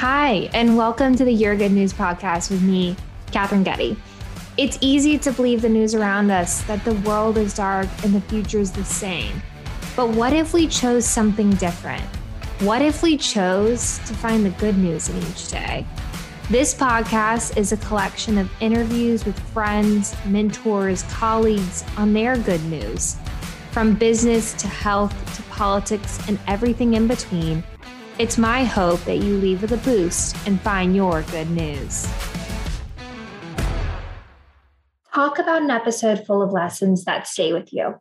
Hi, and welcome to the Your Good News podcast with me, Katherine Getty. It's easy to believe the news around us that the world is dark and the future is the same. But what if we chose something different? What if we chose to find the good news in each day? This podcast is a collection of interviews with friends, mentors, colleagues on their good news. From business to health to politics and everything in between it's my hope that you leave with a boost and find your good news. Talk about an episode full of lessons that stay with you.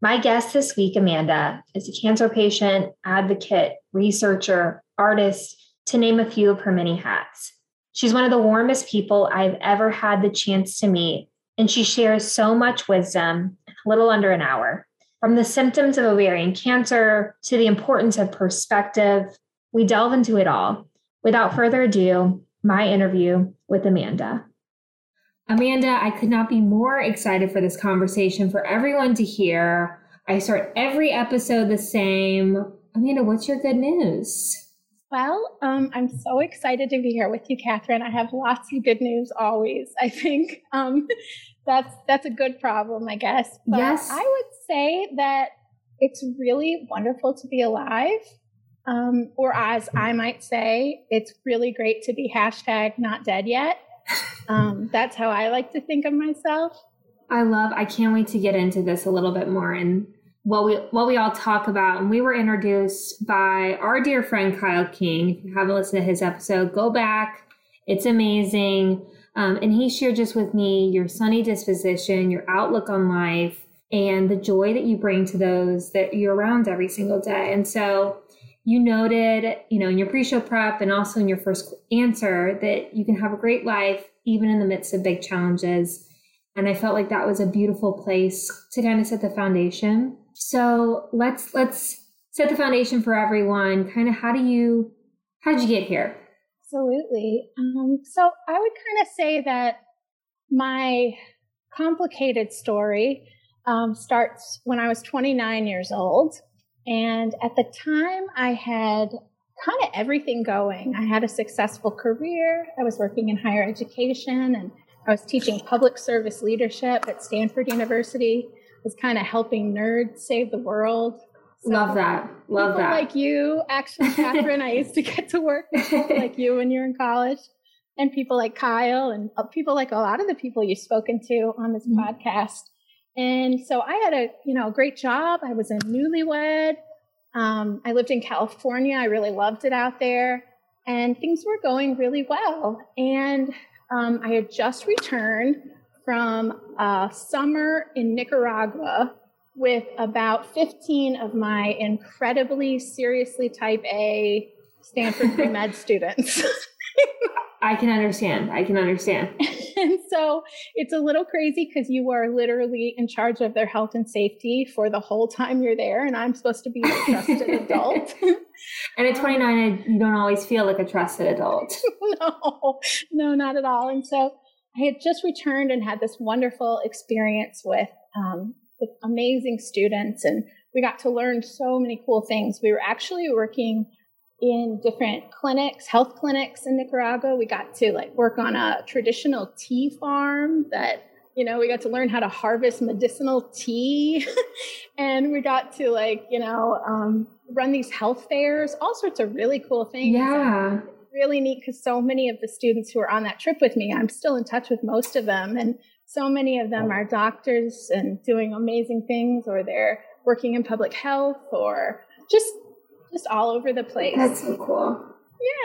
My guest this week, Amanda, is a cancer patient, advocate, researcher, artist, to name a few of her many hats. She's one of the warmest people I've ever had the chance to meet, and she shares so much wisdom a little under an hour. From the symptoms of ovarian cancer to the importance of perspective we delve into it all. Without further ado, my interview with Amanda. Amanda, I could not be more excited for this conversation for everyone to hear. I start every episode the same. Amanda, what's your good news? Well, um, I'm so excited to be here with you, Catherine. I have lots of good news always. I think um, that's that's a good problem, I guess. But yes, I would say that it's really wonderful to be alive. Um, or as I might say, it's really great to be hashtag not dead yet. Um, that's how I like to think of myself. I love, I can't wait to get into this a little bit more and what we what we all talk about. And we were introduced by our dear friend Kyle King. If you haven't listened to his episode, go back. It's amazing. Um, and he shared just with me your sunny disposition, your outlook on life, and the joy that you bring to those that you're around every single day. And so you noted, you know, in your pre-show prep and also in your first answer that you can have a great life even in the midst of big challenges. And I felt like that was a beautiful place to kind of set the foundation. So let's let's set the foundation for everyone. Kind of how do you how did you get here? Absolutely. Um, so I would kind of say that my complicated story um, starts when I was 29 years old. And at the time, I had kind of everything going. I had a successful career, I was working in higher education, and I was teaching public service leadership at Stanford University. I was kind of helping nerds save the world. So Love that. Love that. Like you, actually, Catherine, I used to get to work with people like you when you're in college, and people like Kyle, and uh, people like a lot of the people you've spoken to on this mm-hmm. podcast. And so I had a, you know, great job. I was a newlywed. Um, I lived in California. I really loved it out there. And things were going really well. And um, I had just returned from a summer in Nicaragua with about 15 of my incredibly seriously type A Stanford pre med students. I can understand. I can understand. and so it's a little crazy because you are literally in charge of their health and safety for the whole time you're there. And I'm supposed to be a trusted adult. and at 29, you don't always feel like a trusted adult. no, no, not at all. And so I had just returned and had this wonderful experience with, um, with amazing students. And we got to learn so many cool things. We were actually working in different clinics, health clinics in Nicaragua. We got to like work on a traditional tea farm that, you know, we got to learn how to harvest medicinal tea. and we got to like, you know, um, run these health fairs, all sorts of really cool things. Yeah. Really neat because so many of the students who are on that trip with me, I'm still in touch with most of them. And so many of them are doctors and doing amazing things, or they're working in public health, or just just all over the place. That's so cool.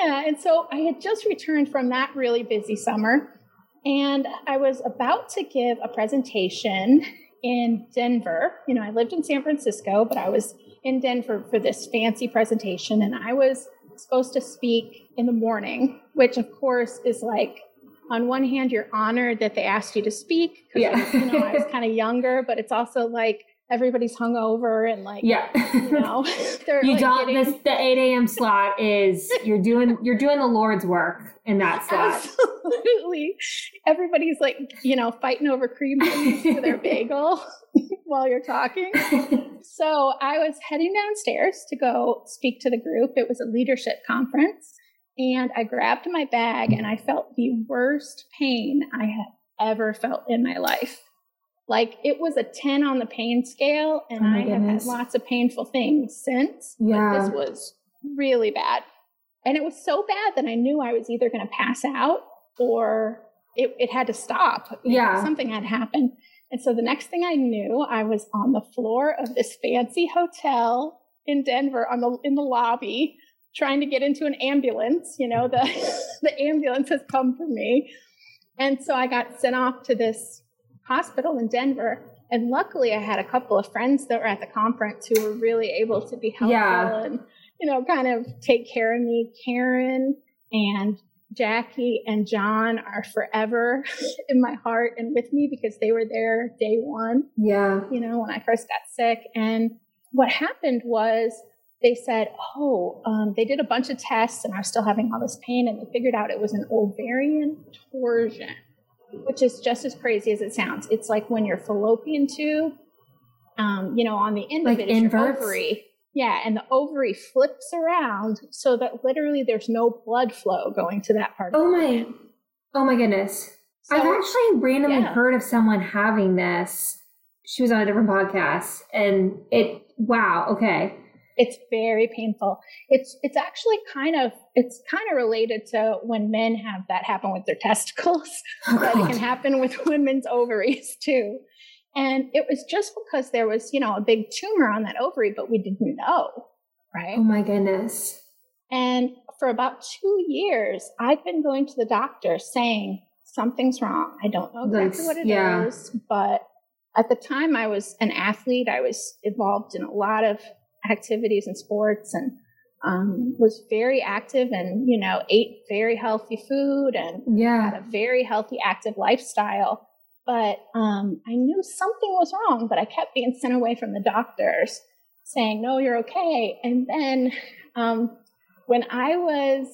Yeah. And so I had just returned from that really busy summer, and I was about to give a presentation in Denver. You know, I lived in San Francisco, but I was in Denver for this fancy presentation, and I was supposed to speak in the morning, which of course is like on one hand you're honored that they asked you to speak because yeah. you know I was kind of younger, but it's also like everybody's hungover and like yeah. you know you like don't getting... this the 8 a.m slot is you're doing you're doing the lord's work in that slot. Absolutely. Everybody's like you know fighting over cream for their bagel while you're talking. So i was heading downstairs to go speak to the group. It was a leadership conference and I grabbed my bag and I felt the worst pain I had ever felt in my life. Like it was a 10 on the pain scale, and Oh I have had lots of painful things since. but Yeah. this was really bad. And it was so bad that I knew I was either going to pass out or it, it had to stop. Yeah. Something had happened. And so the next thing I knew, I was on the floor of this fancy hotel in Denver on the in the lobby trying to get into an ambulance. You know, the the ambulance has come for me. And so I got sent off to this hospital in Denver. And luckily I had a couple of friends that were at the conference who were really able to be helpful Yeah. and, you know, kind of take care of me. Karen and Jackie and John are forever in my heart and with me because they were there day one Yeah. you know, when I first got sick. And what happened was they said, oh, um, they did a bunch of tests and I was still having all this pain, and they figured out it was an ovarian torsion, which is just as crazy as it sounds. It's like when your fallopian tube, um, you know, on the end Like of it is your ovary. Yeah, and the ovary flips around so that literally there's no blood flow going to that part. Oh of my. Oh my goodness. So- I've actually randomly yeah. heard of someone having this. She was on a different podcast and it wow, okay. It's very painful. It's it's actually kind of it's kind of related to when men have that happen with their testicles. Oh, that it can happen with women's ovaries too. And it was just because there was you know a big tumor on that ovary but we didn't know right? Oh my goodness. and for about two years i've been going to the doctor saying something's wrong. I don't know exactly Like, what it is, yeah. but at the time i was an athlete. I was involved in a lot of activities and sports and um, was very active and you know ate very healthy food and had a very healthy active lifestyle. But um, i knew something was wrong but i kept being sent away from the doctors saying no you're okay. And then um, when i was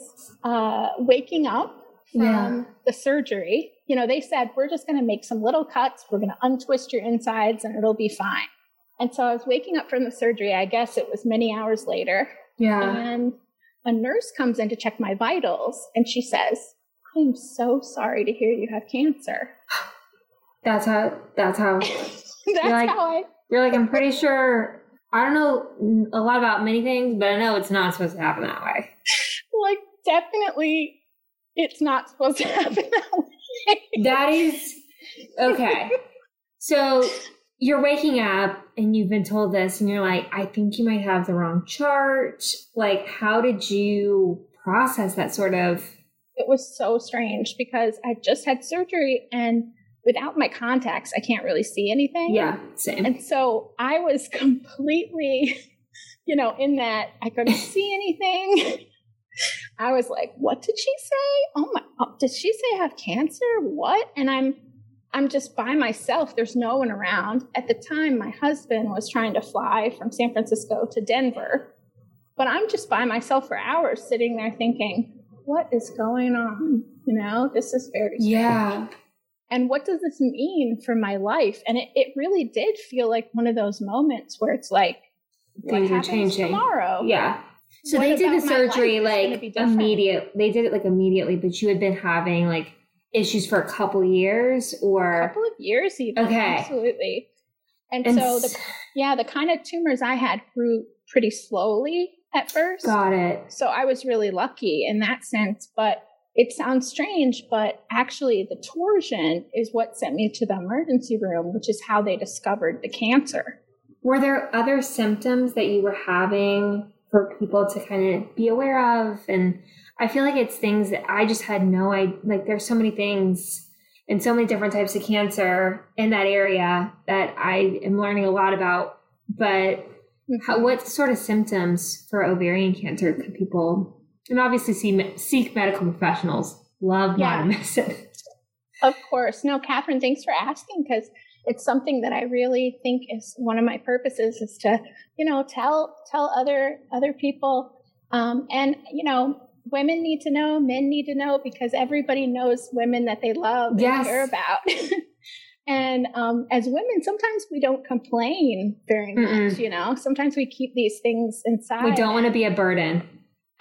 uh, waking up from Yeah. the surgery you know they said we're just going to make some little cuts. We're going to untwist your insides and it'll be fine and so i was waking up from the surgery i guess it was many hours later Yeah. and a nurse comes in to check my vitals and she says, I'm so sorry to hear you have cancer. That's how that's how That's like- how I, you're like, I'm pretty sure I don't know a lot about many things, but I know it's not supposed to happen that way. like, definitely, it's not supposed to happen that way. That is okay. So you're waking up and you've been told this, and you're like, I think you might have the wrong chart. Like, how did you process that sort of? It was so strange because I just had surgery and without my contacts, I can't really see anything. Yeah, same. And so I was completely, you know, in that I couldn't see anything. I was like, what did she say? Oh my, oh, did she say I have cancer? What? And I'm, I'm just by myself. There's no one around. At the time, my husband was trying to fly from San Francisco to Denver, but I'm just by myself for hours sitting there thinking, what is going on? You know, this is very strange Yeah. and what does this mean for my life and it, it really did feel like one of those moments where it's like Things are changing. tomorrow Yeah. So What they did the surgery life is gonna like immediate. They did it like immediately, but you had been having like issues for a couple years, or a couple of years even Okay. absolutely and, and so the yeah the kind of tumors i had grew pretty slowly at first got it. so i was really lucky in that sense but it sounds strange but actually the torsion is what sent me to the emergency room which is how they discovered the cancer Were there other symptoms that you were having for people to kind of be aware of? And I feel like it's things that I just had no idea. Like, there's so many things and so many different types of cancer in that area that I am learning a lot about. But how, what sort of symptoms for ovarian cancer could people, and obviously see, seek medical professionals, love Yeah. medicine. Of course. No, Catherine, thanks for asking because it's something that I really think is one of my purposes is to, you know, tell tell other other people. Um, and you know, women need to know, men need to know because everybody knows women that they love and Yes. care about. and um, as women, sometimes we don't complain very much. Mm-mm. You know, sometimes we keep these things inside. We don't want to be a burden.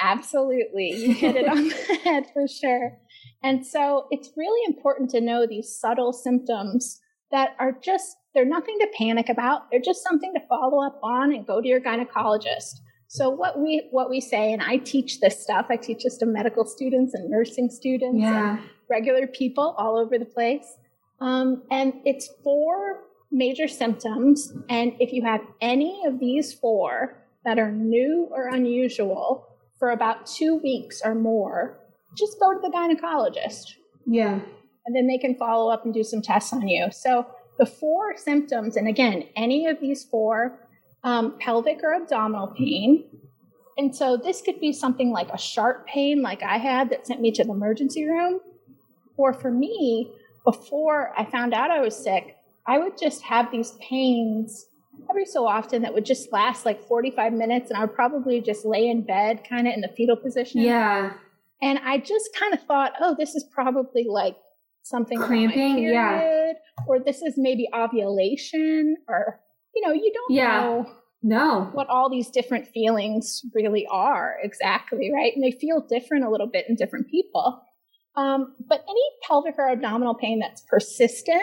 Absolutely. You hit it on the head for sure. And so it's really important to know these subtle symptoms that are just, they're nothing to panic about. They're just something to follow up on and go to your gynecologist. So what we what we say, and I teach this stuff. I teach this to medical students and nursing students yeah. and regular people all over the place. Um, and it's four major symptoms. And if you have any of these four that are new or unusual for about two weeks or more, just go to the gynecologist. Yeah. And then they can follow up and do some tests on you. So the four symptoms, and again, any of these four um, pelvic or abdominal pain. And so this could be something like a sharp pain, like I had, that sent me to the emergency room. Or for me, before I found out I was sick, I would just have these pains every so often that would just last like 45 minutes. And I would probably just lay in bed, kind of in the fetal position. Yeah. And I just kind of thought, oh, this is probably like something cramping, period, yeah, or this is maybe ovulation, or you know, you don't yeah. know no what all these different feelings really are exactly, right? And they feel different a little bit in different people. Um, but any pelvic or abdominal pain that's persistent,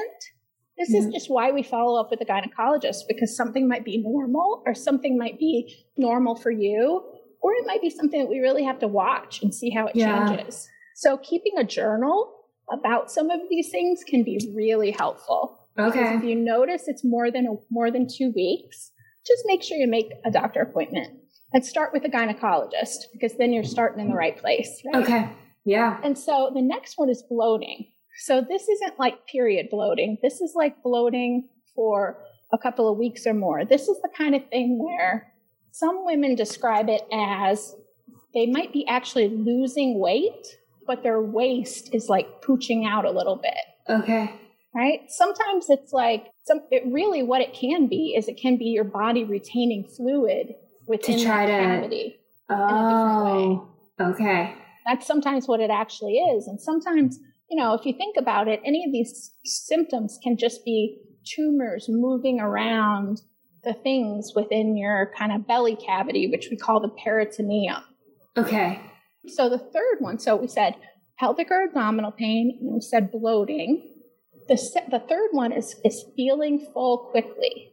this mm-hmm. is just why we follow up with a gynecologist because something might be normal or something might be normal for you, or it might be something that we really have to watch and see how it yeah. changes. So, keeping a journal about some of these things can be really helpful. Okay. If you notice it's more than a, more than two weeks, just make sure you make a doctor appointment and start with a gynecologist because then you're starting in the right place. Right? Okay. Yeah. And so the next one is bloating. So this isn't like period bloating. This is like bloating for a couple of weeks or more. This is the kind of thing where some women describe it as they might be actually losing weight, but their waist is like pooching out a little bit. Okay right? Sometimes it's like some it really what it can be is it can be your body retaining fluid within to try that to, cavity. Oh, okay. That's sometimes what it actually is, and sometimes you know if you think about it, any of these symptoms can just be tumors moving around the things within your kind of belly cavity, which we call the peritoneum. Okay. So the third one, so we said pelvic or abdominal pain, and we said bloating. The, se- the third one is, is feeling full quickly.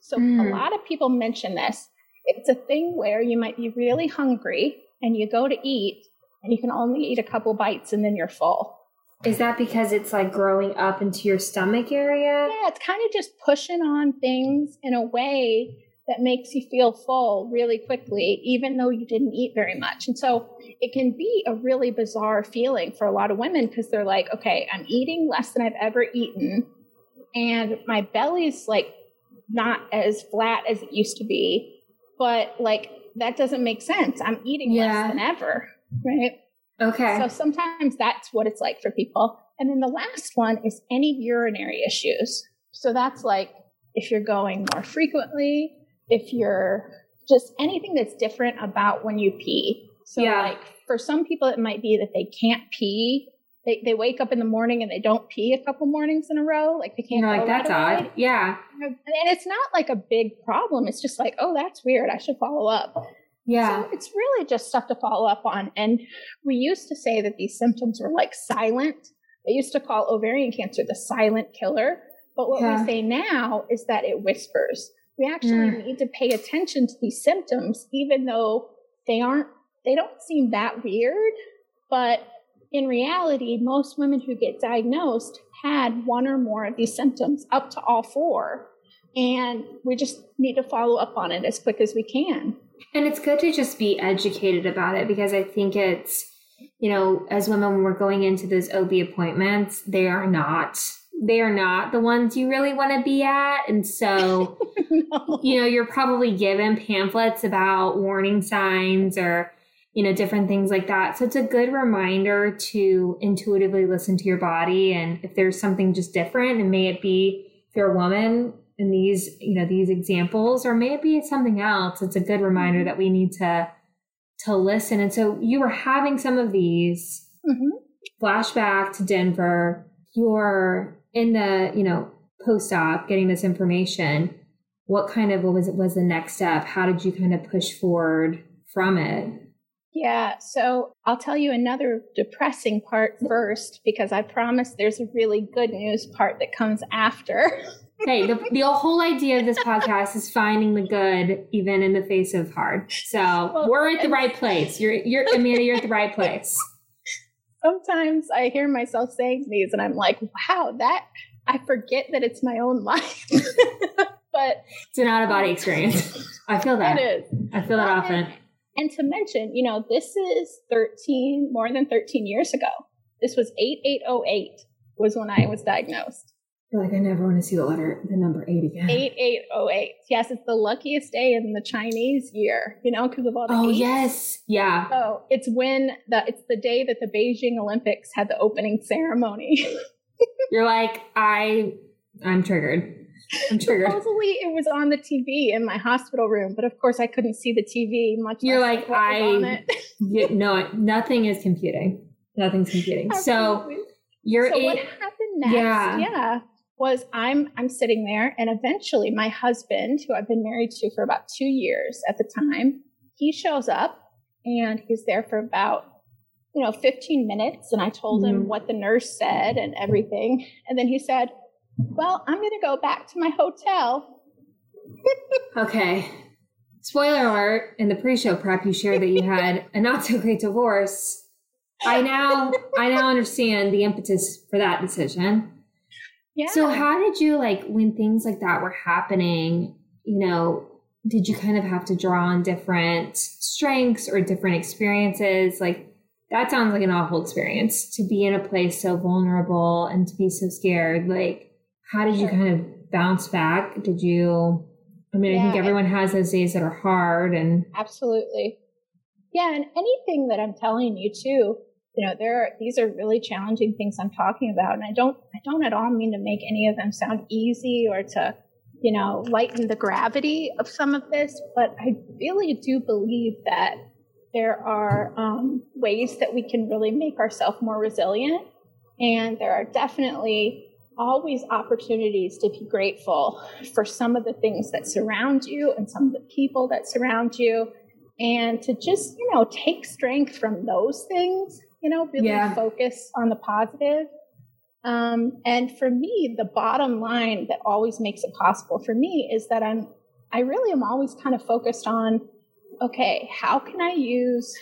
So mm. a lot of people mention this. It's a thing where you might be really hungry and you go to eat and you can only eat a couple bites and then you're full. Is that because it's like growing up into your stomach area? Yeah, it's kind of just pushing on things in a way that makes you feel full really quickly, even though you didn't eat very much. And so it can be a really bizarre feeling for a lot of women because they're like, okay, I'm eating less than I've ever eaten, and my belly's like not as flat as it used to be, but like that doesn't make sense. I'm eating yeah. less than ever, right? Okay. So sometimes that's what it's like for people. And then the last one is any urinary issues. So that's like if you're going more frequently, if you're just anything that's different about when you pee. So yeah. like for some people it might be that they can't pee. They, they wake up in the morning and they don't pee a couple mornings in a row. Like they can't. You're like that's odd. Yeah. And it's not like a big problem. It's just like, oh, that's weird. I should follow up. Yeah. So it's really just stuff to follow up on. And we used to say that these symptoms were like silent. They used to call ovarian cancer the silent killer. But what yeah. we say now is that it whispers we actually mm. need to pay attention to these symptoms, even though they aren't, they don't seem that weird. But in reality, most women who get diagnosed had one or more of these symptoms, up to all four. And we just need to follow up on it as quick as we can. And it's good to just be educated about it because I think it's, you know, as women, when we're going into those OB appointments, they are not they are not the ones you really want to be at. And so, no. you know, you're probably given pamphlets about warning signs or, you know, different things like that. So it's a good reminder to intuitively listen to your body. And if there's something just different, and may it be if you're a woman in these, you know, these examples, or maybe it's something else, it's a good reminder mm-hmm. that we need to to listen. And so you were having some of these mm-hmm. flashback to Denver. You're in the you know post-op getting this information what kind of what was it was the next step how did you kind of push forward from it Yeah, so I'll tell you another depressing part first because I promise there's a really good news part that comes after. hey, the, the whole idea of this podcast is finding the good even in the face of hard. So well, we're at the right place. You're, you're, Amanda, you're at the right place. Sometimes I hear myself saying these and I'm like, wow, that, I forget that it's my own life. but it's an out of body um, experience. I feel that. It is. I feel that often. And to mention, you know, this is 13, more than 13 years ago. This was 8808 was when I was diagnosed. Like I never want to see the letter, the number eight again. 8808. Yes, it's the luckiest day in the Chinese year, you know, because of all the Oh, eights. yes. Yeah. So it's when the, it's the day that the Beijing Olympics had the opening ceremony. You're like, I, I'm triggered. I'm triggered. Supposedly it was on the TV in my hospital room, but of course I couldn't see the TV. Much you're like I. you, no, nothing is computing. Nothing's computing. Absolutely. So you're. So what happened next? Yeah. Yeah. Was I'm I'm sitting there, and eventually my husband, who I've been married to for about two years at the time, he shows up, and he's there for about you know 15 minutes, and I told mm-hmm. him what the nurse said and everything, and then he said well, I'm going to go back to my hotel. okay. Spoiler alert, in the pre-show prep you shared that you had a not so great divorce. I now I now understand the impetus for that decision. Yeah. So how did you like when things like that were happening, you know, did you kind of have to draw on different strengths or different experiences? Like that sounds like an awful experience to be in a place so vulnerable and to be so scared. Like how did you kind of bounce back? Did you, I mean, yeah, I think everyone has those days that are hard and. Absolutely. Yeah. And anything that I'm telling you too, you know, there are, these are really challenging things I'm talking about. And I don't, I don't at all mean to make any of them sound easy or to, you know, lighten the gravity of some of this, but I really do believe that there are um, ways that we can really make ourselves more resilient. And there are definitely always opportunities to be grateful for some of the things that surround you and some of the people that surround you and to just you know take strength from those things you know really yeah. focus on the positive um, and for me the bottom line that always makes it possible for me is that i'm i really am always kind of focused on okay how can i use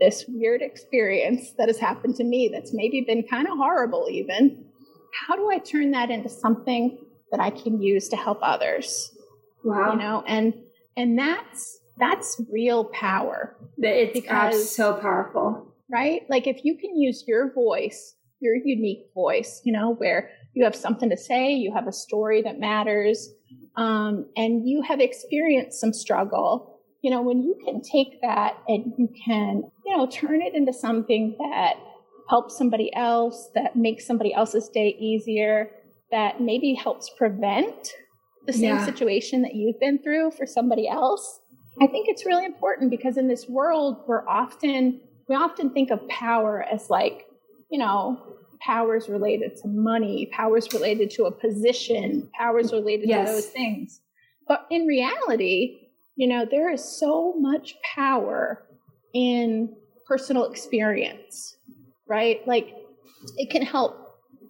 this weird experience that has happened to me that's maybe been kind of horrible even how do I turn that into something that I can use to help others? Wow. You know, and and that's that's real power. It's because, so powerful. Right? Like if you can use your voice, your unique voice, you know, where you have something to say, you have a story that matters, um, and you have experienced some struggle, you know, when you can take that and you can, you know, turn it into something that helps somebody else, that makes somebody else's day easier, that maybe helps prevent the same yeah. situation that you've been through for somebody else. I think it's really important because in this world, we're often, we often think of power as like, you know, powers related to money, powers related to a position, powers related yes. to those things. But in reality, you know, there is so much power in personal experience right? Like it can help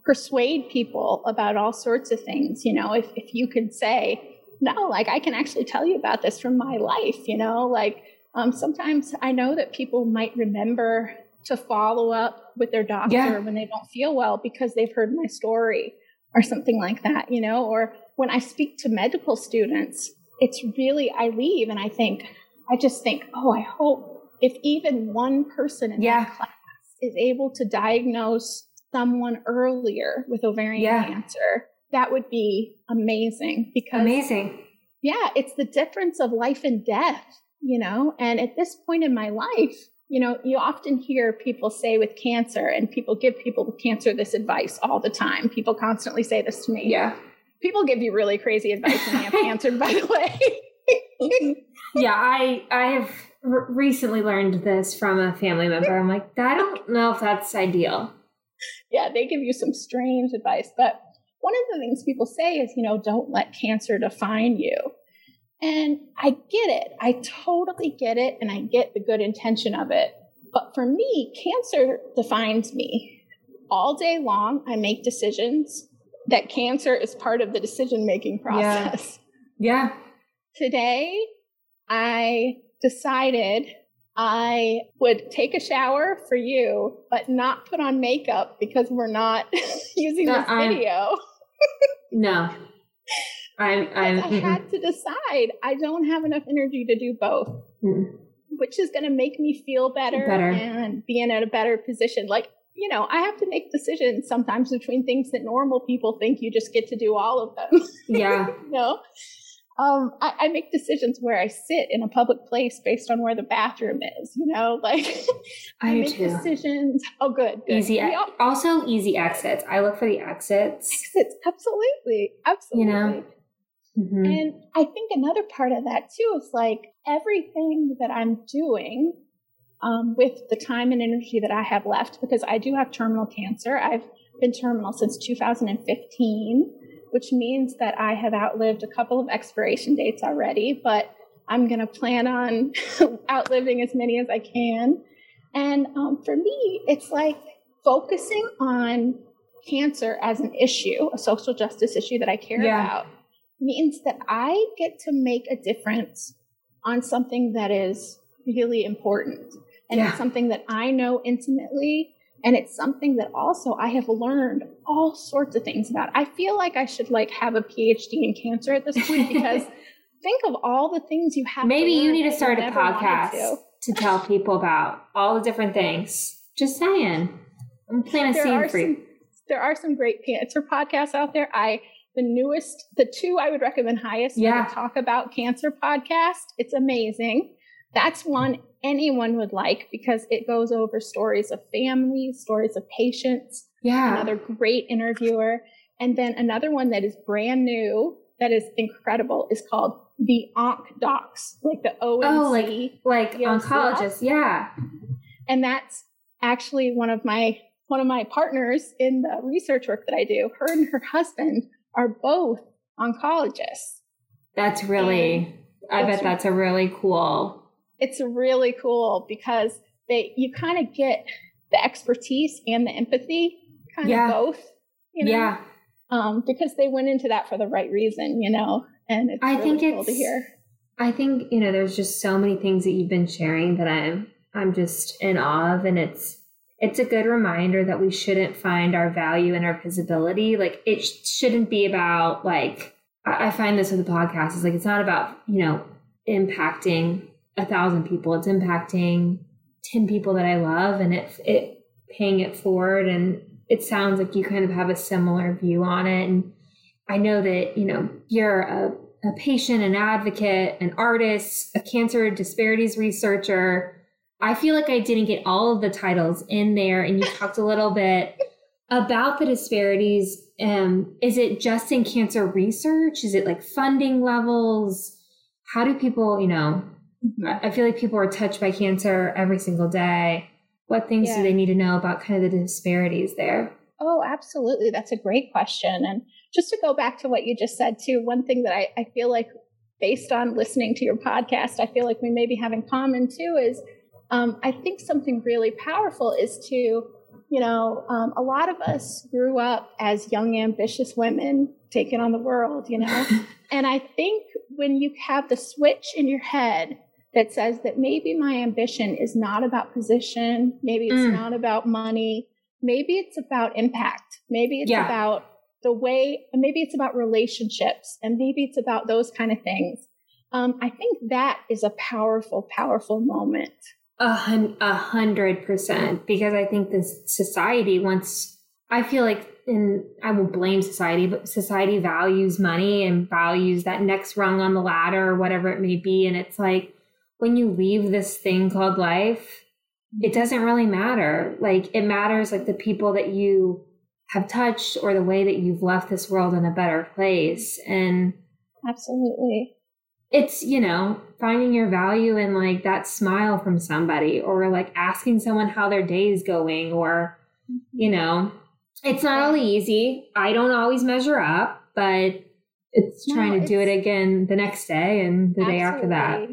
persuade people about all sorts of things. You know, if, if you could say, no, like I can actually tell you about this from my life, you know, like um, sometimes I know that people might remember to follow up with their doctor yeah. when they don't feel well because they've heard my story or something like that, you know, or when I speak to medical students, it's really, I leave and I think, I just think, oh, I hope if even one person in yeah. that class is able to diagnose someone earlier with ovarian yeah. cancer, that would be amazing because amazing. Yeah, it's the difference of life and death, you know. And at this point in my life, you know, you often hear people say with cancer, and people give people with cancer this advice all the time. People constantly say this to me. Yeah. People give you really crazy advice when you have cancer, by the way. yeah, I I have recently learned this from a family member. I'm like, I don't know if that's ideal. Yeah, they give you some strange advice. But one of the things people say is, you know, don't let cancer define you. And I get it. I totally get it. And I get the good intention of it. but for me, cancer defines me. All day long, I make decisions that cancer is part of the decision making process. Yeah. yeah. Today, I decided I would take a shower for you, but not put on makeup because we're not using this uh, video. no. I, I, I had to decide I don't have enough energy to do both, mm. which is going to make me feel better, better and be in a better position. Like, you know, I have to make decisions sometimes between things that normal people think you just get to do all of them. Yeah. you know? Um, I, I, make decisions where I sit in a public place based on where the bathroom is. You know, like I, I make too. decisions. Oh, good, good. Easy. All, also, easy exits. I look for the exits. Exits, absolutely, absolutely. You know, mm-hmm. and I think another part of that too is like everything that I'm doing um, with the time and energy that I have left, because I do have terminal cancer. I've been terminal since 2015 which means that I have outlived a couple of expiration dates already, but I'm going to plan on outliving as many as I can. And um, for me, it's like focusing on cancer as an issue, a social justice issue that I care yeah. about, means that I get to make a difference on something that is really important. And yeah. it's something that I know intimately and it's something that also I have learned all sorts of things about. I feel like I should like have a PhD in cancer at this point because think of all the things you have. Maybe you need to start a podcast to. to. tell people about all the different things. Just saying. I'm planting a seed for you. There are some great cancer podcasts out there. I the newest, the two I would recommend highest. Yeah. Talk about cancer podcast. It's amazing. That's one anyone would like because it goes over stories of families, stories of patients. Yeah. Another great interviewer. And then another one that is brand new that is incredible is called the Onc Docs, like the ONC. Oh, like, like oncologists. Yeah. And that's actually one of my one of my partners in the research work that I do. Her and her husband are both oncologists. That's really, and I bet that's a really cool. It's really cool because they you kind of get the expertise and the empathy kind yeah. of both you know? Yeah. Um, because they went into that for the right reason you know? And it's i really think cool it's to hear. I think you know there's just so many things that you've been sharing that i'm i'm just in awe of and it's it's a good reminder that we shouldn't find our value in our visibility like it sh- shouldn't be about like I, find this with the podcast is like it's not about you know impacting a thousand people. It's impacting 10 people that I love and it, it paying it forward. And it sounds like you kind of have a similar view on it. And I know that, you know, you're a, a patient, an advocate, an artist, a cancer disparities researcher. I feel like I didn't get all of the titles in there. And you talked a little bit about the disparities. Um, is it just in cancer research? Is it like funding levels? How do people, you know, I feel like people are touched by cancer every single day. What things yeah. do they need to know about kind of the disparities there? Oh, absolutely. That's a great question. And just to go back to what you just said, too, one thing that I, I feel like, based on listening to your podcast, I feel like we maybe have in common too is um, I think something really powerful is to, you know, um, a lot of us grew up as young, ambitious women taking on the world, you know. and I think when you have the switch in your head that says that maybe my ambition is not about position, maybe it's mm. not about money, maybe it's about impact, maybe it's yeah. about the way, maybe it's about relationships, and maybe it's about those kind of things. Um, I think that is a powerful, powerful moment. A, hun- a hundred percent, because I think this society wants. I feel like, and I won't blame society, but society values money and values that next rung on the ladder or whatever it may be, and it's like when you leave this thing called life, it doesn't really matter. Like it matters like the people that you have touched or the way that you've left this world in a better place. And absolutely. It's, you know, finding your value in like that smile from somebody or like asking someone how their day is going or, you know, it's not always easy. I don't always measure up, but it's trying no, to do it again the next day and the absolutely. day after that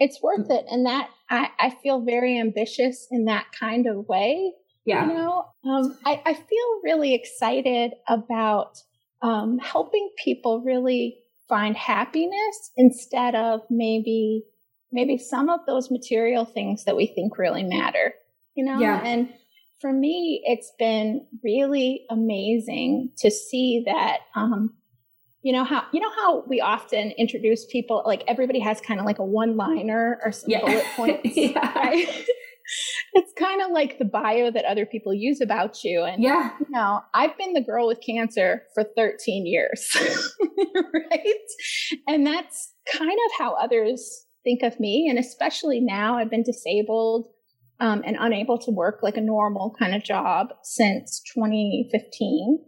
it's worth it. And that I, I feel very ambitious in that kind of way. Yeah. You know, um, I, I feel really excited about um, helping people really find happiness instead of maybe maybe some of those material things that we think really matter. You know, Yeah. and for me, it's been really amazing to see that. Um, you know how you know how we often introduce people like everybody has kind of like a one liner or some Yeah. bullet points Yeah. right? It's kind of like the bio that other people use about you and Yeah. you know i've been the girl with cancer for 13 years right and that's kind of how others think of me and especially now i've been disabled um, and unable to work like a normal kind of job since 2015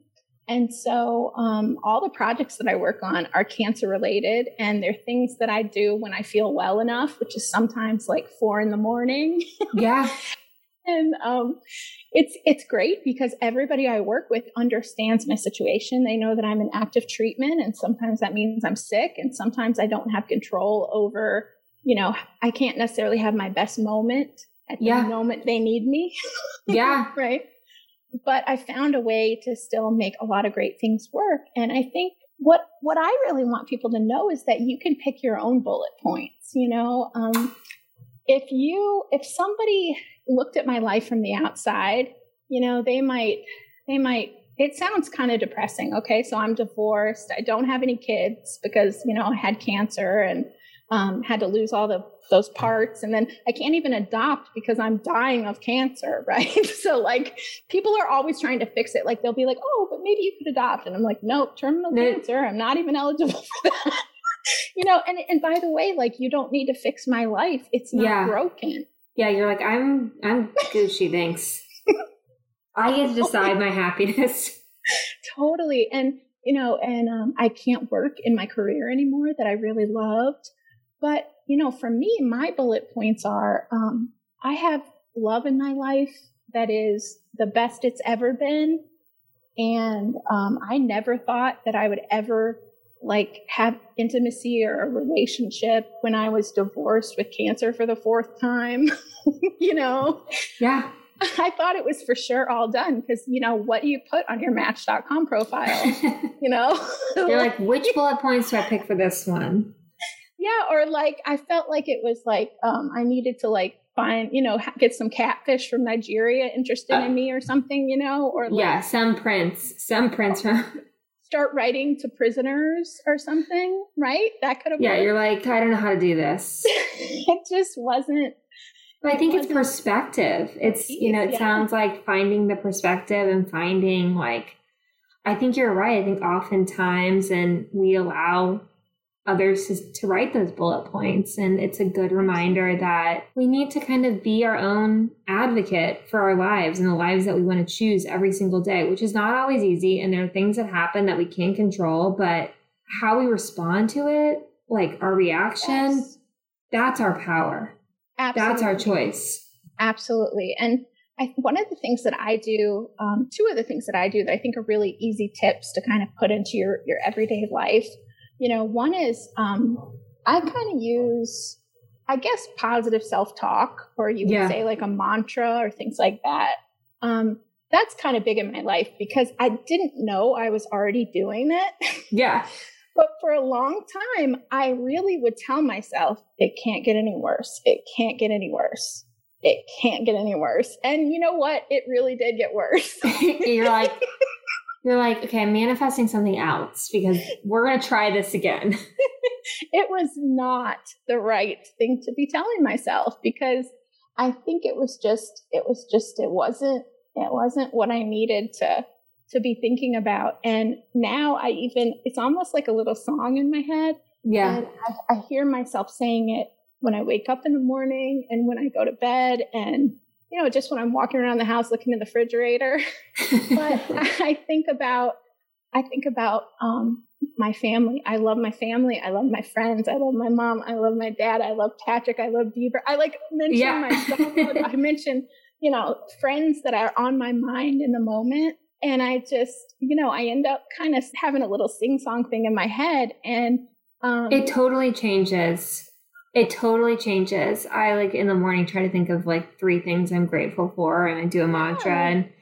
and so um, all the projects that I work on are cancer related, and they're things that I do when I feel well enough, which is sometimes like four in the morning. Yeah. and um, it's it's great because everybody I work with understands my situation. They know that I'm in active treatment, and sometimes that means I'm sick, and sometimes I don't have control over. You know, I can't necessarily have my best moment at Yeah. the moment they need me Yeah. right? But I found a way to still make a lot of great things work. And I think what what I really want people to know is that you can pick your own bullet points. You know, um, if you if somebody looked at my life from the outside, you know, they might they might. It sounds kind of depressing. Okay, so I'm divorced. I don't have any kids because you know I had cancer and um, had to lose all the those parts and then i can't even adopt because i'm dying of cancer right so like people are always trying to fix it like they'll be like oh but maybe you could adopt and i'm like nope terminal No. cancer i'm not even eligible for that you know and and by the way like you don't need to fix my life it's not Yeah. broken Yeah. You're like, I'm, I'm Gucci. Thanks. I get to decide my happiness. totally and you know and um, i can't work in my career anymore that i really loved but you know for me my bullet points are um, i have love in my life that is the best it's ever been and um, i never thought that i would ever like have intimacy or a relationship when i was divorced with cancer for the fourth time you know Yeah. I thought it was for sure all done because, you know, what do you put on your match.com profile? You know? You're like, which bullet points do I pick for this one? Yeah. Or like, I felt like it was like, um, I needed to like find, you know, get some catfish from Nigeria interested in me or something, you know, or like Yeah. Some prince, Some prince from. start writing to prisoners or something, right? That could have Yeah. worked. You're like, I don't know how to do this. it just wasn't. But I think it's perspective. It's, you know, it Yeah. sounds like finding the perspective and finding like, I think you're right. I think oftentimes, and we allow others to, to write those bullet points. And it's a good reminder that we need to kind of be our own advocate for our lives and the lives that we want to choose every single day, which is not always easy. And there are things that happen that we can't control, but how we respond to it, like our reaction, Yes. that's our power. Absolutely. That's our choice. Absolutely. And I, one of the things that I do, um, two of the things that I do that I think are really easy tips to kind of put into your, your everyday life, you know, one is um, I kind of use, I guess, positive self talk, or you would Yeah. say like a mantra or things like that. Um, that's kind of big in my life because I didn't know I was already doing it. Yeah. But for a long time, I really would tell myself, it can't get any worse. It can't get any worse. It can't get any worse. And you know what? It really did get worse. you're like, you're like, okay, I'm manifesting something else because we're gonna try this again. it was not the right thing to be telling myself because I think it was just, it was just, it wasn't, it wasn't what I needed to to be thinking about. And now I even, it's almost like a little song in my head. Yeah. And I, I hear myself saying it when I wake up in the morning and when I go to bed and, you know, just when I'm walking around the house looking in the refrigerator. but I think about, I think about um, my family. I love my family. I love my friends. I love my mom. I love my dad. I love Patrick. I love Bieber. I like mention Yeah. my dog. I mention, you know, friends that are on my mind in the moment. And I just, you know, I end up kind of having a little sing song thing in my head. And um, it totally changes It totally changes. I like in the morning try to think of like three things I'm grateful for and I do a mantra Yeah. and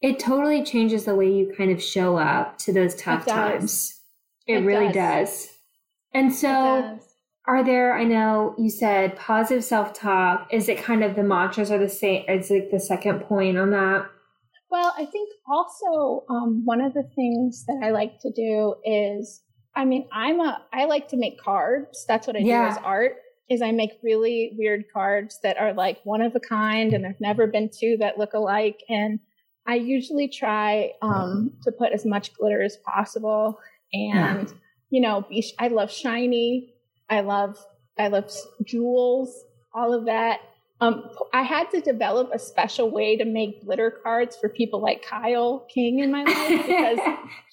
it totally changes the way you kind of show up to those tough does. times. It, It really does. does. And so does. are there I know you said positive self-talk. Is it kind of the mantras are the same is like the second point on that? Well, I think also um, one of the things that I like to do is, I mean, I'm a, I like to make cards. That's what I Yeah. do as art. Is I make really weird cards that are like one of a kind, and there've never been two that look alike. And I usually try um, to put as much glitter as possible, and you know, be, I love shiny. I love, I love jewels, all of that. Um, I had to develop a special way to make glitter cards for people like Kyle King in my life because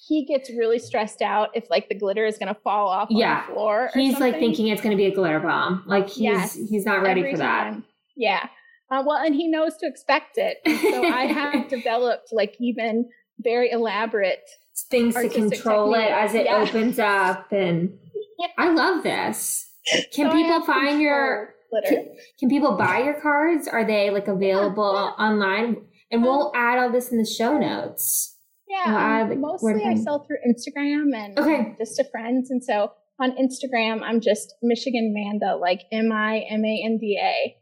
he gets really stressed out if like the glitter is going to fall off Yeah. on the floor. or He's like thinking it's going to be a glitter bomb. Like he's Yes. he's not ready for that. time. Yeah. Uh, well, and he knows to expect it. And so I have developed like even very elaborate. Things to control it as it Yeah. opens up and Yeah. I love this. Can So people find your control glitter? Can people buy your cards? Are they like available online? And we'll add all this in the show notes. Yeah, Well, um, mostly I sell through Instagram and Okay. um, just to friends. And so on Instagram, I'm just Michigan Manda, like M I M A N D A.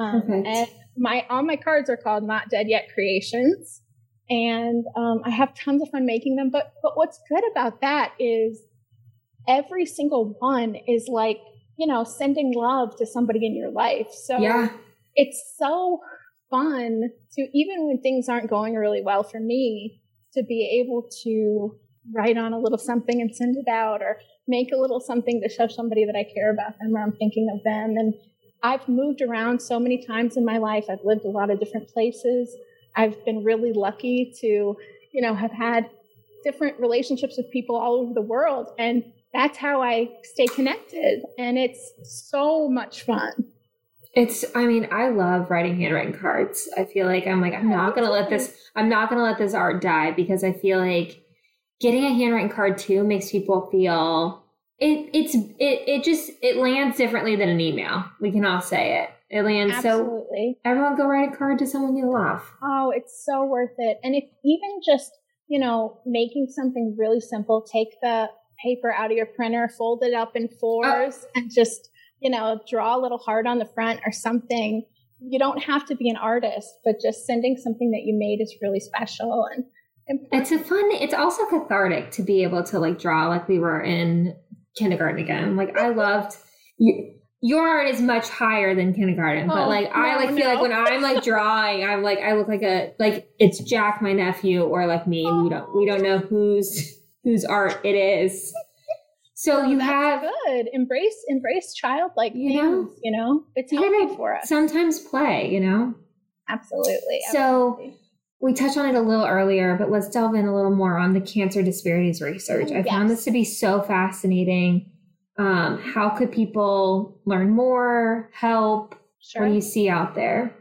Um, and my all my cards are called Not Dead Yet Creations, and um, I have tons of fun making them. But but what's good about that is every single one is like you know sending love to somebody in your life. So Yeah. it's so fun to even when things aren't going really well for me to be able to write on a little something and send it out or make a little something to show somebody that I care about them or I'm thinking of them and I've moved around so many times in my life I've lived a lot of different places I've been really lucky to you know have had different relationships with people all over the world and that's how I stay connected and it's so much fun It's I mean, I love writing handwritten cards. I feel like I'm like, I'm not gonna let this I'm not gonna let this art die because I feel like getting a handwritten card too makes people feel it it's it it just it lands differently than an email. We can all say it. It lands so everyone go write a card to someone you love. Oh, it's so worth it. And if even just, you know, making something really simple, take the paper out of your printer, fold it up in oh. fours, and just, you know, draw a little heart on the front or something. You don't have to be an artist, but just sending something that you made is really special and important. It's a fun it's also cathartic to be able to like draw like we were in kindergarten again. Like I loved you your art is much higher than kindergarten, but Oh, like I no, like feel like when I'm like drawing, I'm like I look like a like it's Jack, my nephew, or like me. We don't we don't know whose whose art it is. So you That's have good. Embrace embrace childlike You things, know? you know? It's healthy for us. sometimes play, you know. absolutely. So- absolutely. We touched on it a little earlier, but let's delve in a little more on the cancer disparities research. Oh, I found this to be so fascinating. Um, how could people learn more, help? sure. What do you see out there?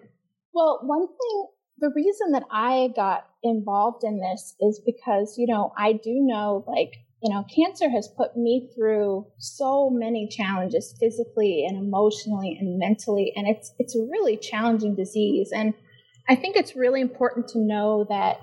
Well, one thing, the reason that I got involved in this is because, you know, I do know like, you know, cancer has put me through so many challenges physically and emotionally and mentally. And it's, it's a really challenging disease. And I think it's really important to know that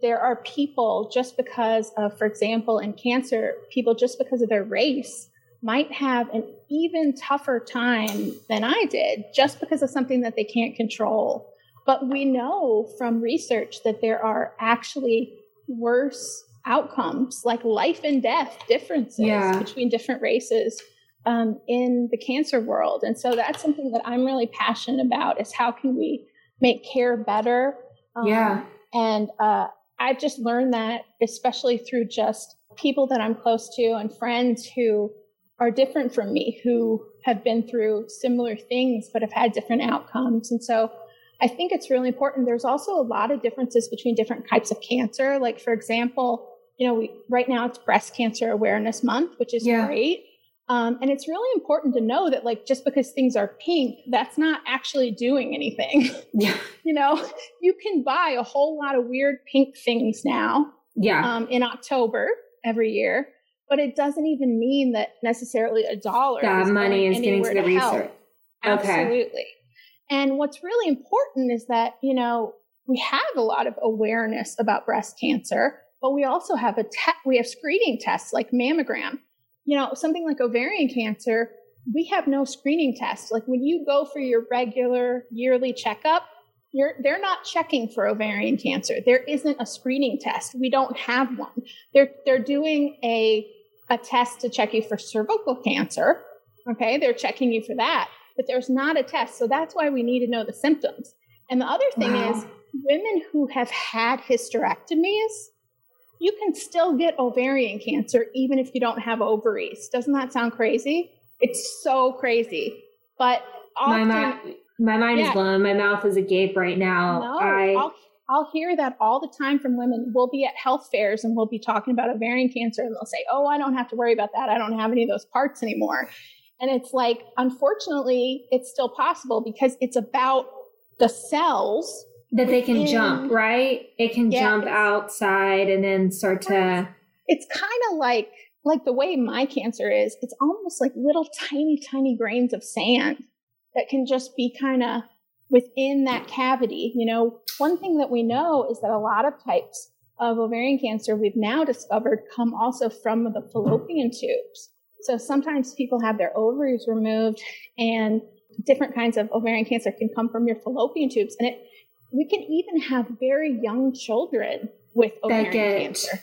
there are people just because of, for example, in cancer, people just because of their race might have an even tougher time than I did just because of something that they can't control. But we know from research that there are actually worse outcomes, like life and death differences Yeah. between different races um, in the cancer world. And so that's something that I'm really passionate about is how can we make care better? Um, yeah. and uh, I've just learned that, especially through just people that I'm close to and friends who are different from me, who have been through similar things but have had different outcomes. And so I think it's really important. There's also a lot of differences between different types of cancer. Like, for example, you know, we, right now it's Breast Cancer Awareness Month, which is Yeah. great. Um, and it's really important to know that, like, just because things are pink, that's not actually doing anything. Yeah. you know, you can buy a whole lot of weird pink things now Yeah. um, in October every year, but it doesn't even mean that necessarily a dollar that is money going is getting to the help. research. Absolutely. Okay. And what's really important is that, you know, we have a lot of awareness about breast cancer, but we also have a te- we have screening tests like mammogram. You know, something like ovarian cancer, we have no screening tests. Like when you go for your regular yearly checkup, you're, they're not checking for ovarian cancer. There isn't a screening test. We don't have one. They're they're doing a a test to check you for cervical cancer. Okay, they're checking you for that, but there's not a test. So that's why we need to know the symptoms. And the other thing wow. is, women who have had hysterectomies, you can still get ovarian cancer even if you don't have ovaries. Doesn't that sound crazy? It's so crazy. But often, my, ma- my mind yeah. is blown. My mouth is agape right now. No, I, I'll, I'll hear that all the time from women. We'll be at health fairs and we'll be talking about ovarian cancer, and they'll say, Oh, I don't have to worry about that. I don't have any of those parts anymore. And it's like, unfortunately, it's still possible because it's about the cells that they can jump, right? It can yeah, jump outside and then start to. It's kind of like like the way my cancer is. It's almost like little tiny, tiny grains of sand that can just be kind of within that cavity. You know, one thing that we know is that a lot of types of ovarian cancer we've now discovered come also from the fallopian tubes. So sometimes people have their ovaries removed and different kinds of ovarian cancer can come from your fallopian tubes. And it, we can even have very young children with ovarian get, cancer.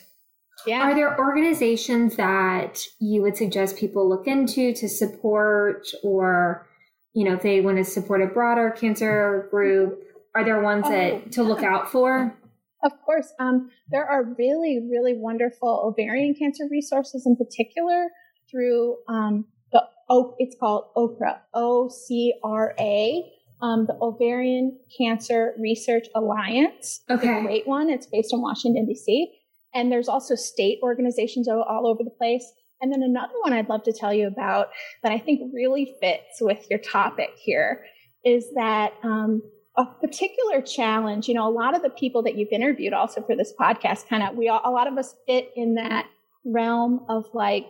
Yeah. Are there organizations that you would suggest people look into to support or, you know, if they want to support a broader cancer group, are there ones oh, that to look out for? Of course. Um, there are really, really wonderful ovarian cancer resources in particular through um, the O, it's called OCRA, O C R A, um, the Ovarian Cancer Research Alliance. Okay. It's a great one. It's based in Washington, D.C. And there's also state organizations all over the place. And then another one I'd love to tell you about that I think really fits with your topic here is that um, a particular challenge, you know, a lot of the people that you've interviewed also for this podcast kind of, we all, a lot of us fit in that realm of like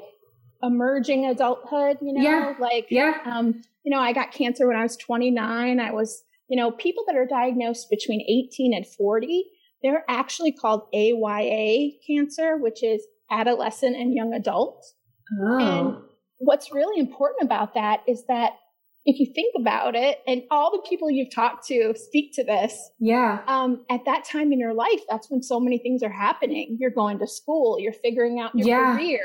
emerging adulthood, you know, yeah. like, yeah. um, you know, I got cancer when I was 29. I was, you know, people that are diagnosed between 18 and 40, they're actually called AYA cancer, which is adolescent and young adult. Oh. And what's really important about that is that if you think about it, and all the people you've talked to speak to this, yeah. Um, at that time in your life, that's when so many things are happening. You're going to school, you're figuring out your yeah. career,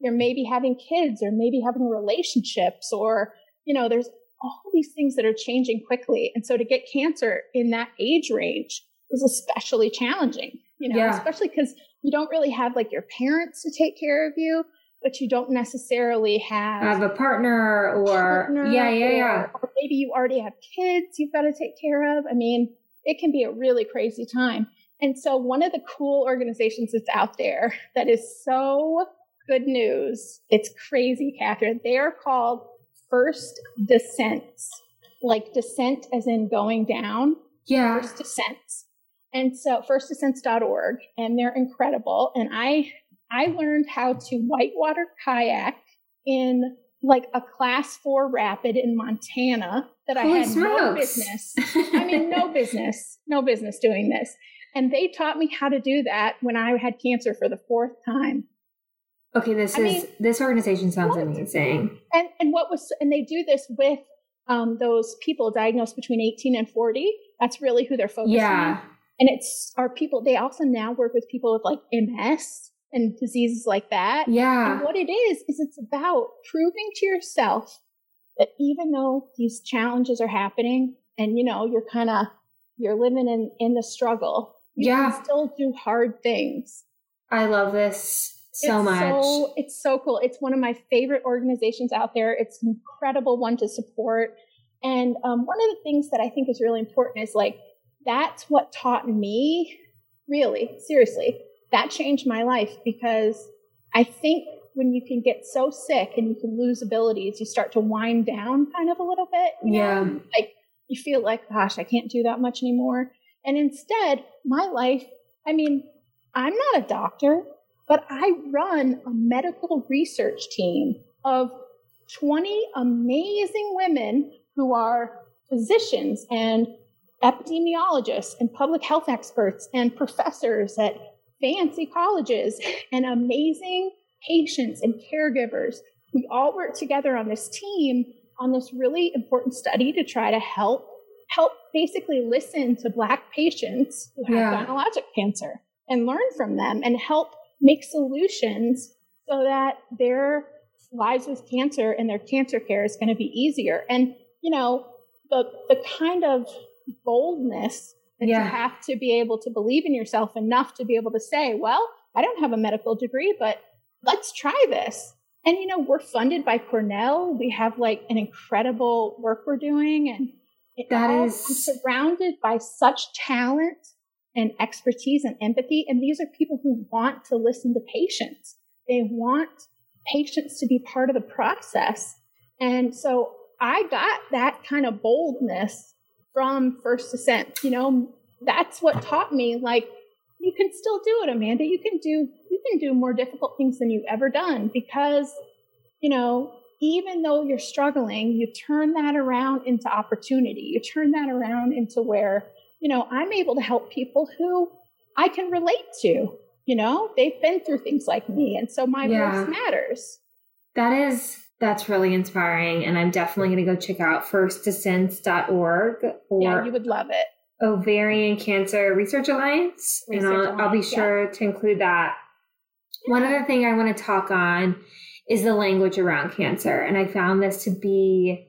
you're maybe having kids or maybe having relationships or, you know, there's all these things that are changing quickly. And so to get cancer in that age range is especially challenging, you know, yeah. especially because you don't really have like your parents to take care of you, but you don't necessarily have, have a partner or, partner yeah, yeah, or, yeah. Or maybe you already have kids you've got to take care of. I mean, it can be a really crazy time. And so one of the cool organizations that's out there that is so good news. It's crazy, Catherine. They are called First Descents, like descent as in going down. Yeah. First Descents. And so firstdescents.org, and they're incredible. And I I learned how to whitewater kayak in like a class four rapid in Montana that Holy I had smokes. no business. I mean, no business, no business doing this. And they taught me how to do that when I had cancer for the fourth time. Okay, this I is mean, this organization sounds amazing. And and what was and they do this with um, those people diagnosed between 18 and 40. That's really who they're focusing yeah. on. And it's our people. They also now work with people with like MS and diseases like that. Yeah. And what it is is it's about proving to yourself that even though these challenges are happening, and you know you're kind of you're living in in the struggle, you yeah. can still do hard things. I love this so it's much. So, it's so cool. It's one of my favorite organizations out there. It's an incredible one to support. And um, one of the things that I think is really important is like, that's what taught me, really, seriously, that changed my life because I think when you can get so sick and you can lose abilities, you start to wind down kind of a little bit. yeah. Know? Like you feel like, gosh, I can't do that much anymore. And instead, my life, I mean, I'm not a doctor. But I run a medical research team of 20 amazing women who are physicians and epidemiologists and public health experts and professors at fancy colleges and amazing patients and caregivers. We all work together on this team on this really important study to try to help help basically listen to black patients who have yeah. gynecologic cancer and learn from them and help make solutions so that their lives with cancer and their cancer care is going to be easier. And, you know, the, the kind of boldness that yeah. you have to be able to believe in yourself enough to be able to say, well, I don't have a medical degree, but let's try this. And, you know, we're funded by Cornell. We have like an incredible work we're doing. And it that all, is surrounded by such talent and expertise and empathy. And these are people who want to listen to patients. They want patients to be part of the process. And so I got that kind of boldness from First Ascent. You know, that's what taught me like you can still do it, Amanda. You can do you can do more difficult things than you've ever done because, you know, even though you're struggling, you turn that around into opportunity. You turn that around into where, you know, I'm able to help people who I can relate to you know they've been through things like me and so my yeah. voice matters that is that's really inspiring and i'm definitely going to go check out firstascents.org or yeah you would love it ovarian cancer research alliance research and I'll, alliance, I'll, be sure yeah. to include that yeah. one other thing i want to talk on is the language around cancer and i found this to be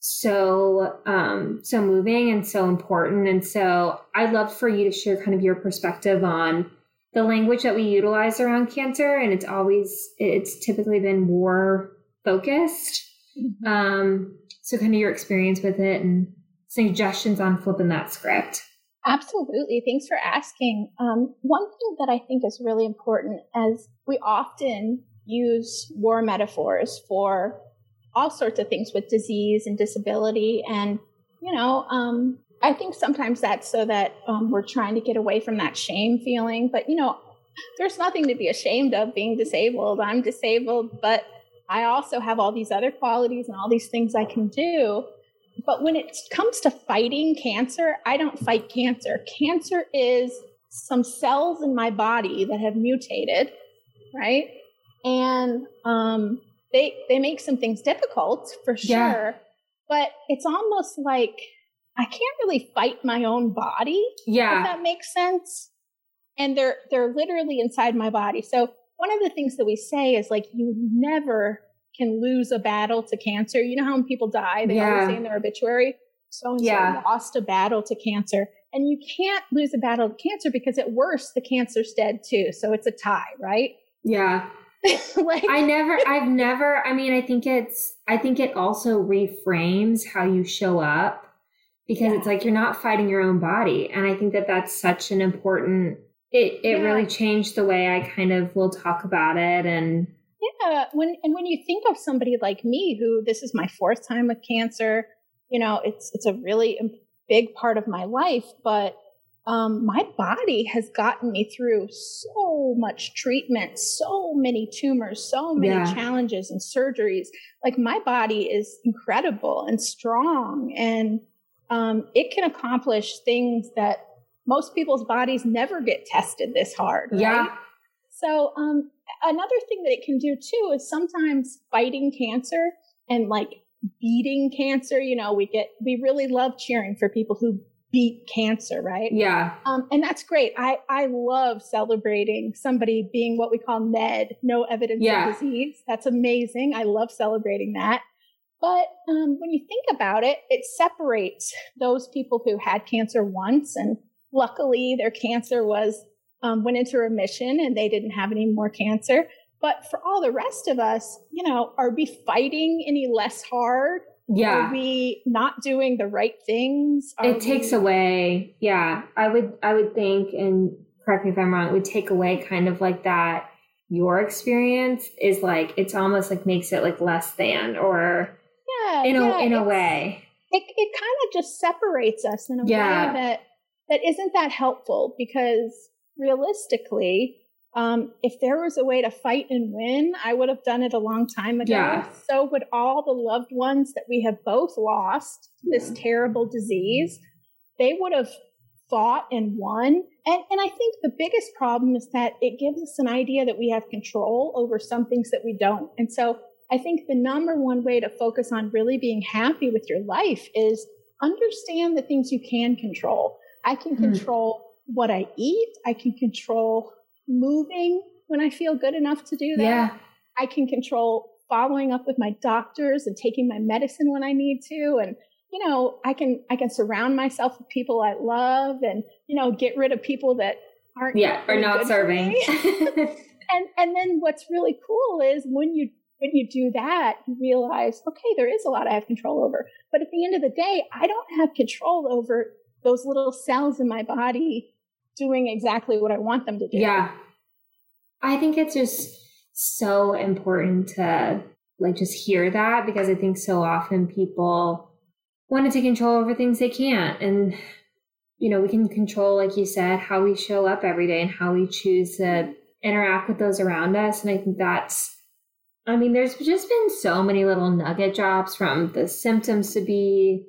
so um so moving and so important and so i'd love for you to share kind of your perspective on the language that we utilize around cancer, and it's always it's typically been war focused. Mm-hmm. Um, so, kind of your experience with it and suggestions on flipping that script. Absolutely. Thanks for asking. Um, one thing that I think is really important as we often use war metaphors for all sorts of things with disease and disability and you know um, I think sometimes that's so that um, we're trying to get away from that shame feeling. But, you know, there's nothing to be ashamed of being disabled. I'm disabled, but I also have all these other qualities and all these things I can do. But when it comes to fighting cancer, I don't fight cancer. Cancer is some cells in my body that have mutated, right? And um, they they make some things difficult for sure. Yeah. But it's almost like I can't really fight my own body. Yeah. If that makes sense. And they're they're literally inside my body. So one of the things that we say is like you never can lose a battle to cancer. You know how when people die, they yeah. always say in their obituary, so and so lost a battle to cancer. And you can't lose a battle to cancer because at worst the cancer's dead too. So it's a tie, right? Yeah. like I never I've never I mean I think it's I think it also reframes how you show up because yeah. it's like you're not fighting your own body and i think that that's such an important it it yeah. really changed the way i kind of will talk about it and yeah when and when you think of somebody like me who this is my fourth time with cancer you know it's it's a really big part of my life but um, my body has gotten me through so much treatment, so many tumors, so many yeah. challenges and surgeries. Like my body is incredible and strong and um, it can accomplish things that most people's bodies never get tested this hard. Right? Yeah. So um, another thing that it can do too is sometimes fighting cancer and like beating cancer. You know, we get we really love cheering for people who beat cancer, right? Yeah. Um, and that's great. I I love celebrating somebody being what we call NED, no evidence yeah. of disease. That's amazing. I love celebrating that. But um, when you think about it, it separates those people who had cancer once, and luckily their cancer was um, went into remission and they didn't have any more cancer. But for all the rest of us, you know, are we fighting any less hard? Yeah. Are we not doing the right things? Are it takes we- away. Yeah. I would, I would think, and correct me if I'm wrong, it would take away kind of like that. Your experience is like, it's almost like makes it like less than or yeah, in a yeah, in a way. It it kind of just separates us in a yeah. way that that isn't that helpful because realistically, Um, if there was a way to fight and win, I would have done it a long time ago. Yeah. So would all the loved ones that we have both lost this terrible disease. They would have fought and won. And, and I think the biggest problem is that it gives us an idea that we have control over some things that we don't. And so I think the number one way to focus on really being happy with your life is understand the things you can control. I can hmm. control what I eat. I can control moving when I feel good enough to do that. Yeah. I can control following up with my doctors and taking my medicine when I need to. And, you know, I can, I can surround myself with people I love and, you know, get rid of people that aren't. Yeah. Are not serving. and, and then what's really cool is when you, when you do that, you realize, okay, there is a lot I have control over. But at the end of the day, I don't have control over those little cells in my body doing exactly what I want them to do. Yeah. I think it's just so important to like just hear that because I think so often people want to take control over things they can't. And, you know, we can control, like you said, how we show up every day and how we choose to interact with those around us. And I think that's, I mean, there's just been so many little nugget drops from the symptoms to be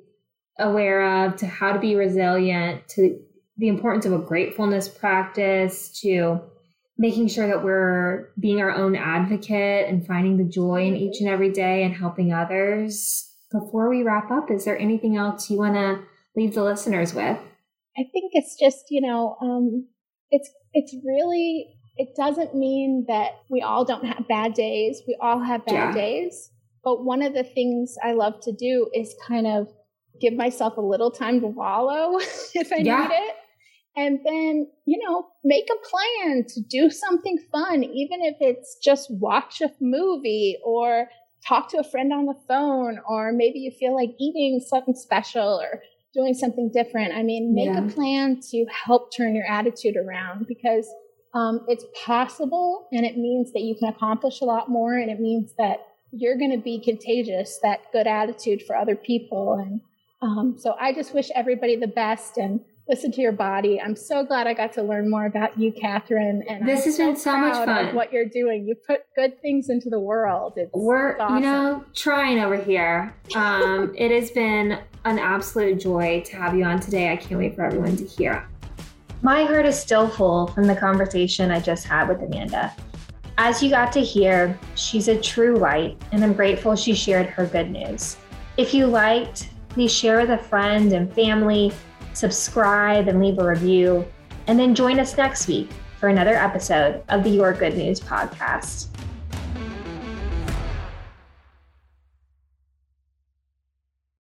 aware of to how to be resilient to the importance of a gratefulness practice to making sure that we're being our own advocate and finding the joy in each and every day and helping others. Before we wrap up, is there anything else you want to leave the listeners with? I think it's just, you know, um, it's it's really it doesn't mean that we all don't have bad days. We all have bad yeah. days. But one of the things I love to do is kind of give myself a little time to wallow if I yeah. need it. And then, you know, make a plan to do something fun, even if it's just watch a movie or talk to a friend on the phone, or maybe you feel like eating something special or doing something different. I mean, make yeah. a plan to help turn your attitude around because um, it's possible and it means that you can accomplish a lot more and it means that you're going to be contagious, that good attitude for other people. And um, so I just wish everybody the best and listen to your body. I'm so glad I got to learn more about you, Catherine. And this I'm has so been so much fun. what you're doing, you put good things into the world. It's, We're, awesome. you know, trying over here. Um, it has been an absolute joy to have you on today. I can't wait for everyone to hear. My heart is still full from the conversation I just had with Amanda. As you got to hear, she's a true light, and I'm grateful she shared her good news. If you liked, please share with a friend and family, subscribe and leave a review, and then join us next week for another episode of the Your Good News podcast.